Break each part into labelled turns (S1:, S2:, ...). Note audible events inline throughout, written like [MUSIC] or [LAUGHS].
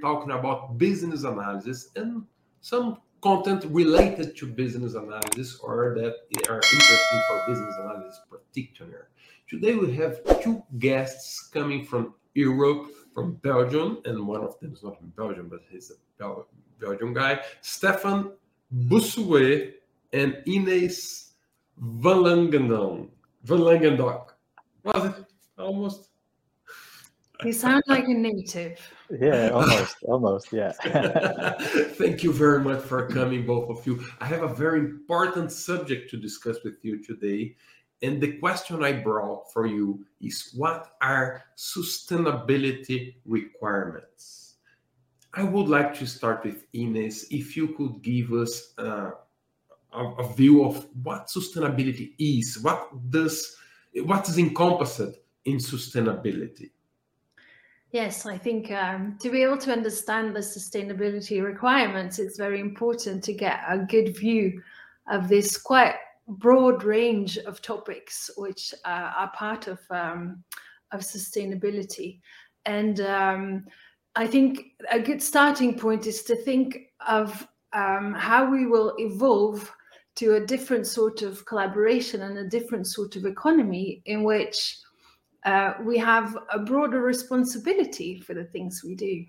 S1: talking about business analysis and some content related to business analysis or that are interesting for business analysis practitioner. Today we have two guests coming from Europe, from Belgium, and one of them is not from Belgium, but he's a Bel- Belgian guy, Stefan Bossuwé and Ines Van. Vanlangendonck. Was it almost?
S2: You sound like a native.
S3: Yeah, almost, almost, yeah. [LAUGHS] [LAUGHS]
S1: Thank you very much for coming, both of you. I have a very important subject to discuss with you today. And the question I brought for you is what are sustainability requirements? I would like to start with Ines. If you could give us uh, a, a view of what sustainability is, what does what is encompassed in sustainability?
S2: Yes, I think um, to be able to understand the sustainability requirements, it's very important to get a good view of this quite broad range of topics which uh, are part of um, of sustainability. And um, I think a good starting point is to think of um, how we will evolve to a different sort of collaboration and a different sort of economy in which uh, we have a broader responsibility for the things we do.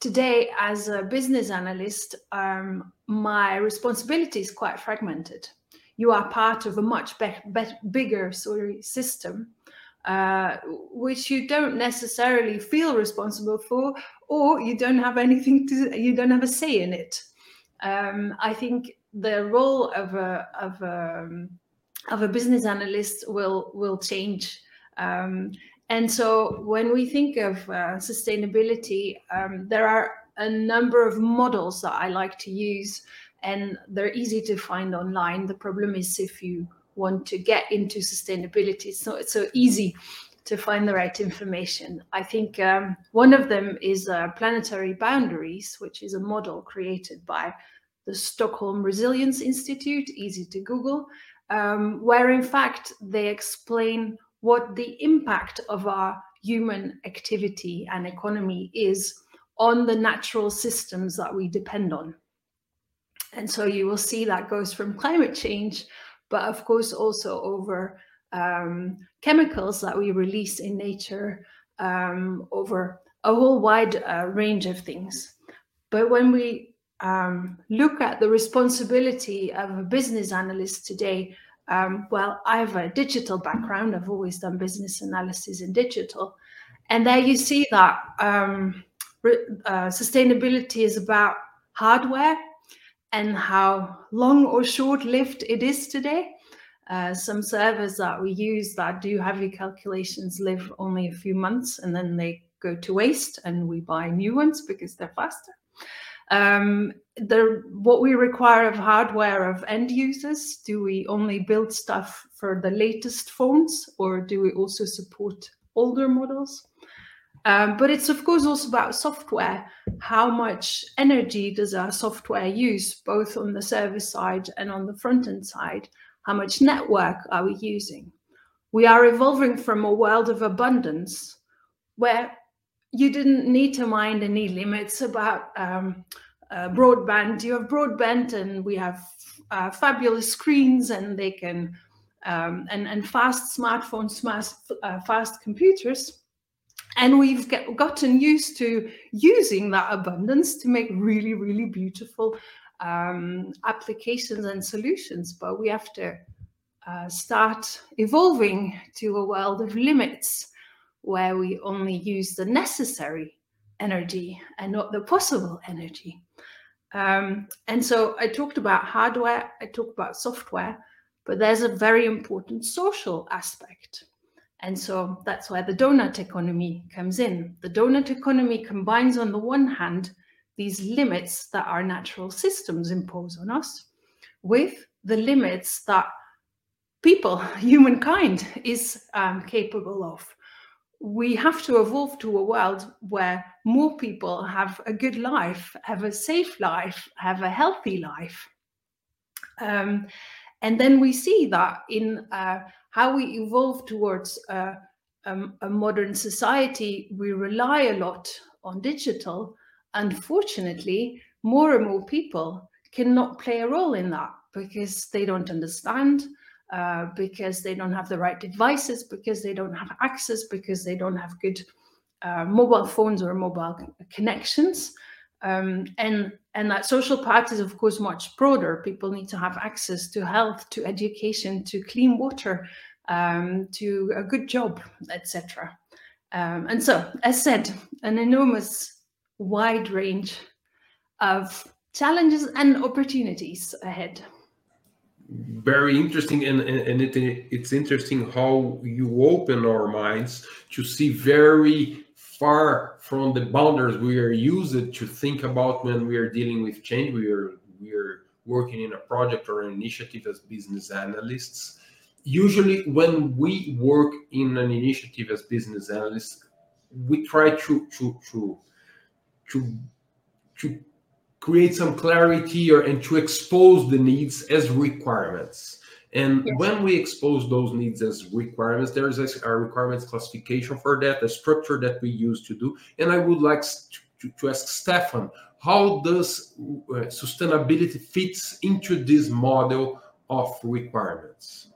S2: Today, as a business analyst, um, my responsibility is quite fragmented. You are part of a much be- be- bigger sorry, system, uh, which you don't necessarily feel responsible for, or you don't have anything to, you don't have a say in it. Um, I think the role of a of a um, of a business analyst will will change um, and so when we think of uh, sustainability, um, there are a number of models that I like to use, and they're easy to find online. The problem is if you want to get into sustainability, it's not so easy to find the right information. I think um, one of them is uh, Planetary Boundaries, which is a model created by the Stockholm Resilience Institute, easy to Google, um, where in fact they explain what the impact of our human activity and economy is on the natural systems that we depend on. And so you will see that goes from climate change, but of course also over um, chemicals that we release in nature, um, over a whole wide uh, range of things. But when we um, look at the responsibility of a business analyst today, um, well, I have a digital background. I've always done business analysis in digital. And there you see that um, uh, sustainability is about hardware and how long or short lived it is today. Uh, some servers that we use that do heavy calculations live only a few months and then they go to waste and we buy new ones because they're faster. Um, the what we require of hardware of end users do we only build stuff for the latest phones or do we also support older models? Um, but it's of course also about software. How much energy does our software use both on the service side and on the front end side? How much network are we using? We are evolving from a world of abundance where you didn't need to mind any limits about um, uh, broadband. You have broadband, and we have uh, fabulous screens, and they can um, and and fast smartphones, fast, uh, fast computers. And we've get, gotten used to using that abundance to make really, really beautiful um, applications and solutions. But we have to uh, start evolving to a world of limits where we only use the necessary energy and not the possible energy. Um, and so I talked about hardware, I talked about software, but there's a very important social aspect. And so that's where the donut economy comes in. The donut economy combines, on the one hand, these limits that our natural systems impose on us with the limits that people, [LAUGHS] humankind, is um, capable of we have to evolve to a world where more people have a good life, have a safe life, have a healthy life. Um, and then we see that in uh, how we evolve towards uh, um, a modern society, we rely a lot on digital, unfortunately, more and more people cannot play a role in that because they don't understand, uh, because they don't have the right devices, because they don't have access, because they don't have good uh, mobile phones or mobile connections. Um, and and that social part is of course much broader. People need to have access to health, to education, to clean water, um, to a good job, etc. Um, and so, as said, an enormous wide range of challenges and opportunities ahead.
S1: Very interesting, and, and it, it's interesting how you open our minds to see very far from the boundaries we are used to think about when we are dealing with change. We are we are working in a project or an initiative as business analysts. Usually, when we work in an initiative as business analysts, we try to to to to to create some clarity or and to expose the needs as requirements. And yes. when we expose those needs as requirements, there is a, a, requirements classification for that, a structure that we use to do. And I would like to, to ask Stefan, how does uh, sustainability fits into this model of requirements?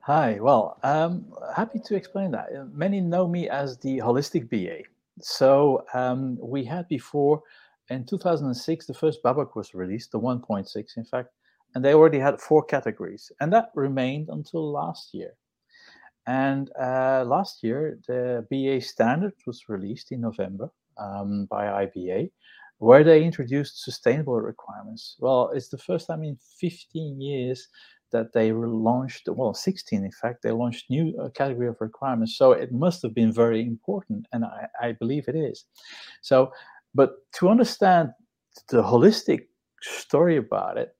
S3: Hi, well, I'm happy to explain that. Many know me as the holistic BA. So um, we had before in 2006, the first BABOK was released, the 1.6, in fact, and they already had four categories, and that remained until last year. And uh, last year, the BA standard was released in November um, by IIBA, where they introduced sustainable requirements. Well, it's the first time in 15 years that they launched, well, 16 in fact, they launched new uh, category of requirements. So it must have been very important, and I, I believe it is. So, but to understand the holistic story about it,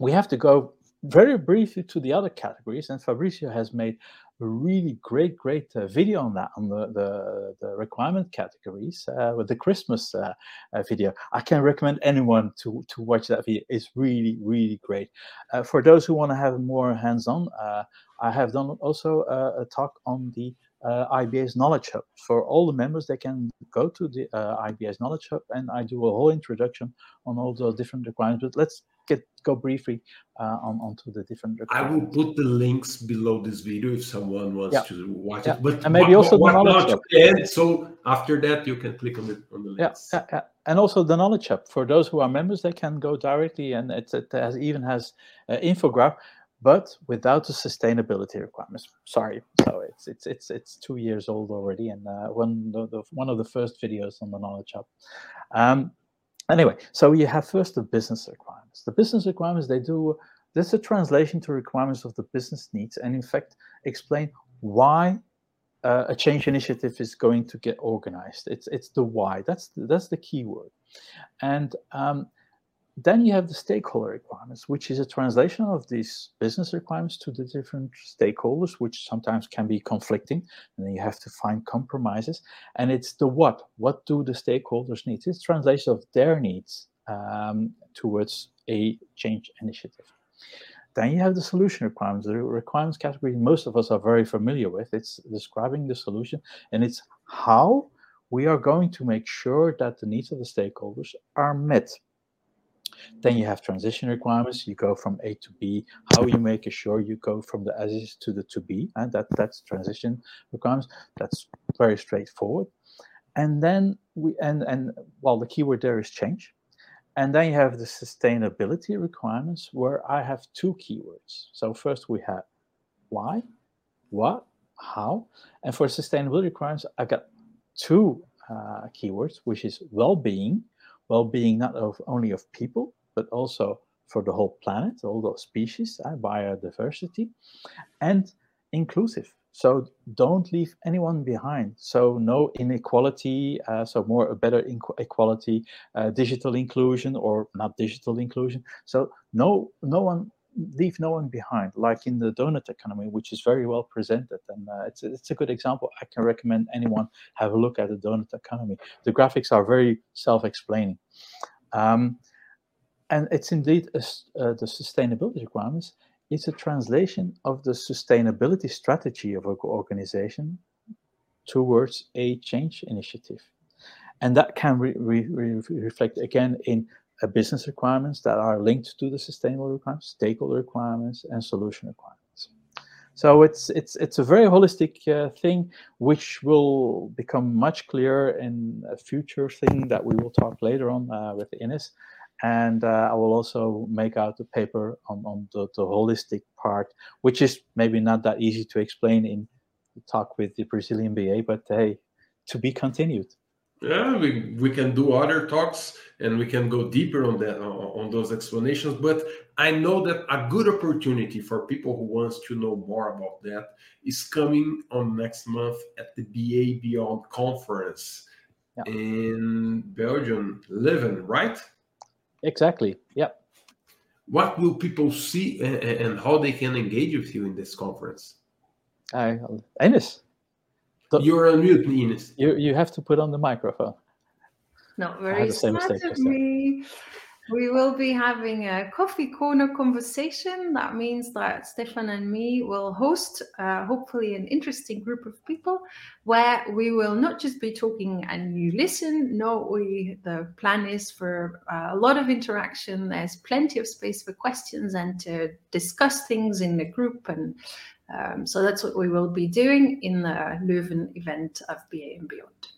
S3: we have to go very briefly to the other categories, and Fabricio has made a really great, great uh, video on that, on the, the, the requirement categories uh, with the Christmas uh, uh video. I can recommend anyone to, to watch that video. It's really, really great. Uh, for those who want to have more hands-on, uh, I have done also a talk on the uh, IIBA Knowledge Hub. For all the members, they can go to the uh, IIBA Knowledge Hub, and I do a whole introduction on all those different requirements. But let's get go briefly uh, on onto the different.
S1: Requirements I will put the links below this video if someone wants yeah. to watch
S3: yeah.
S1: it.
S3: But and maybe what, also what, the knowledge hub.
S1: And so after that, you can click on the on the links.
S3: Yeah, and also the knowledge hub for those who are members, they can go directly, and it, it has, even has uh, infograph but without the sustainability requirements. Sorry, so it's it's it's it's two years old already, and uh, one the, the, one of the first videos on the Knowledge Hub. Um, anyway, so you have first the business requirements. The business requirements they do this is a translation to requirements of the business needs, and in fact explain why uh, a change initiative is going to get organized. It's it's the why. That's that's the key word, and um, then you have the stakeholder requirements, which is a translation of these business requirements to the different stakeholders, which sometimes can be conflicting. And then you have to find compromises. And it's the what. What do the stakeholders need? It's translation of their needs um, towards a change initiative. Then you have the solution requirements. The requirements category most of us are very familiar with. It's describing the solution and it's how we are going to make sure that the needs of the stakeholders are met then you have transition requirements. You go from A to B. How you make sure you go from the as is to the to be, and that that's transition requirements. That's very straightforward. And then we and and well, the keyword there is change. And then you have the sustainability requirements, where I have two keywords. So first we have why, what, how, and for sustainability requirements, I got two uh, keywords, which is well-being well-being not of only of people, but also for the whole planet, all those species, uh, biodiversity, and inclusive. So don't leave anyone behind. So no inequality. Uh, so more a better equality, uh, digital inclusion or not digital inclusion. So no no one leave no one behind, like in the donut economy, which is very well presented. And uh, it's, it's a good example. I can recommend anyone have a look at the donut economy. The graphics are very self-explaining. Um, and it's indeed a, uh, the sustainability requirements. It's a translation of the sustainability strategy of an organization towards a change initiative. And that can re re reflect again in uh, business requirements that are linked to the sustainable requirements, stakeholder requirements, and solution requirements. So it's it's it's a very holistic uh, thing, which will become much clearer in a future thing that we will talk later on uh, with Ines. And uh, I will also make out a paper on, on the, the holistic part, which is maybe not that easy to explain in talk with the Brazilian BA, but hey, to be continued.
S1: Yeah, we, we can do other talks and we can go deeper on that on those explanations. But I know that a good opportunity for people who wants to know more about that is coming on next month at the BA Beyond conference yeah. in Belgium, Leuven, right?
S3: Exactly. yeah
S1: What will people see and, and how they can engage with you in this conference?
S3: Uh, Ines.
S1: You're on mute, Ines.
S3: You you have to put on the microphone.
S2: Not very smart of me. We will be having a coffee corner conversation. That means that Stefan and me will host, uh, hopefully, an interesting group of people where we will not just be talking and you listen. No, we the plan is for uh, a lot of interaction. There's plenty of space for questions and to discuss things in the group and um, so that's what we will be doing in the Leuven event of BA and Beyond.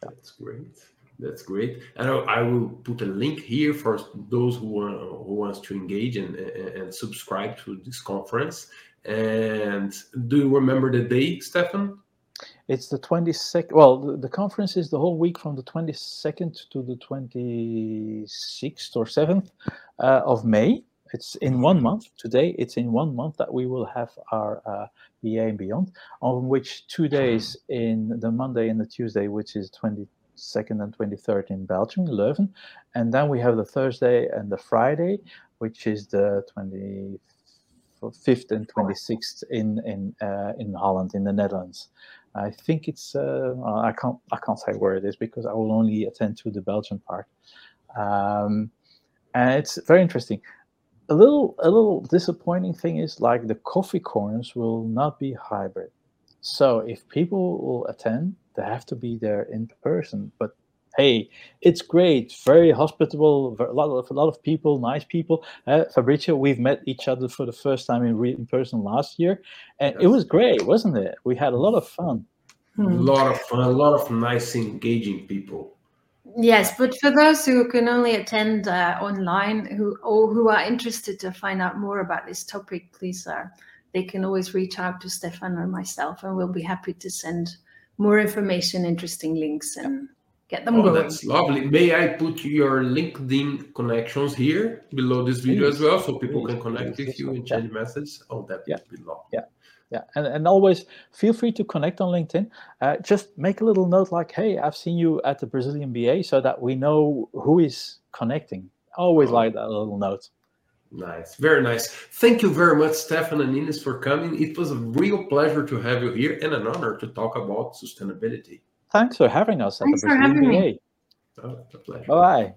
S1: That's great. That's great. And I will put a link here for those who want, who wants to engage and, and subscribe to this conference. And do you remember the date, Stefan?
S3: It's the 22nd. Well, the, the, conference is the whole week from the 22nd to the 26th or 7th uh, of May. It's in one month. Today, it's in one month that we will have our uh, BA and beyond, on which two days in the Monday and the Tuesday, which is 22nd and 23rd in Belgium, Leuven. And then we have the Thursday and the Friday, which is the 25th and 26th in in uh, in Holland, in the Netherlands. I think it's uh, I can't I can't say where it is because I will only attend to the Belgian part. Um, and it's very interesting a little a little disappointing thing is like the coffee corners will not be hybrid. So if people will attend, they have to be there in person. But hey, it's great, very hospitable, a lot of a lot of people, nice people. Uh, Fabricio, we've met each other for the first time in, in person last year, and yes. it was great, wasn't it? We had a lot of fun.
S1: A lot of fun, a lot of nice, engaging people.
S2: Yes, but for those who can only attend uh, online, who or who are interested to find out more about this topic, please, uh, they can always reach out to Stefan or myself, and we'll be happy to send more information, interesting links, and get them
S1: oh,
S2: going.
S1: That's lovely. May I put your LinkedIn connections here below this video please, as well, so people can connect please, with you and change yeah. messages? Oh, that yeah. would be lovely.
S3: Yeah yeah and, and always feel free to connect on linkedin. Uh, just make a little note like hey i've seen you at the brazilian ba so that we know who is connecting. Always oh. like that little note.
S1: Nice very nice. Thank you very much stefan and ines for coming. It was a real pleasure to have you here and an honor to talk about sustainability.
S3: Thanks for having us thanks at the brazilian ba
S1: oh, a pleasure.
S3: Bye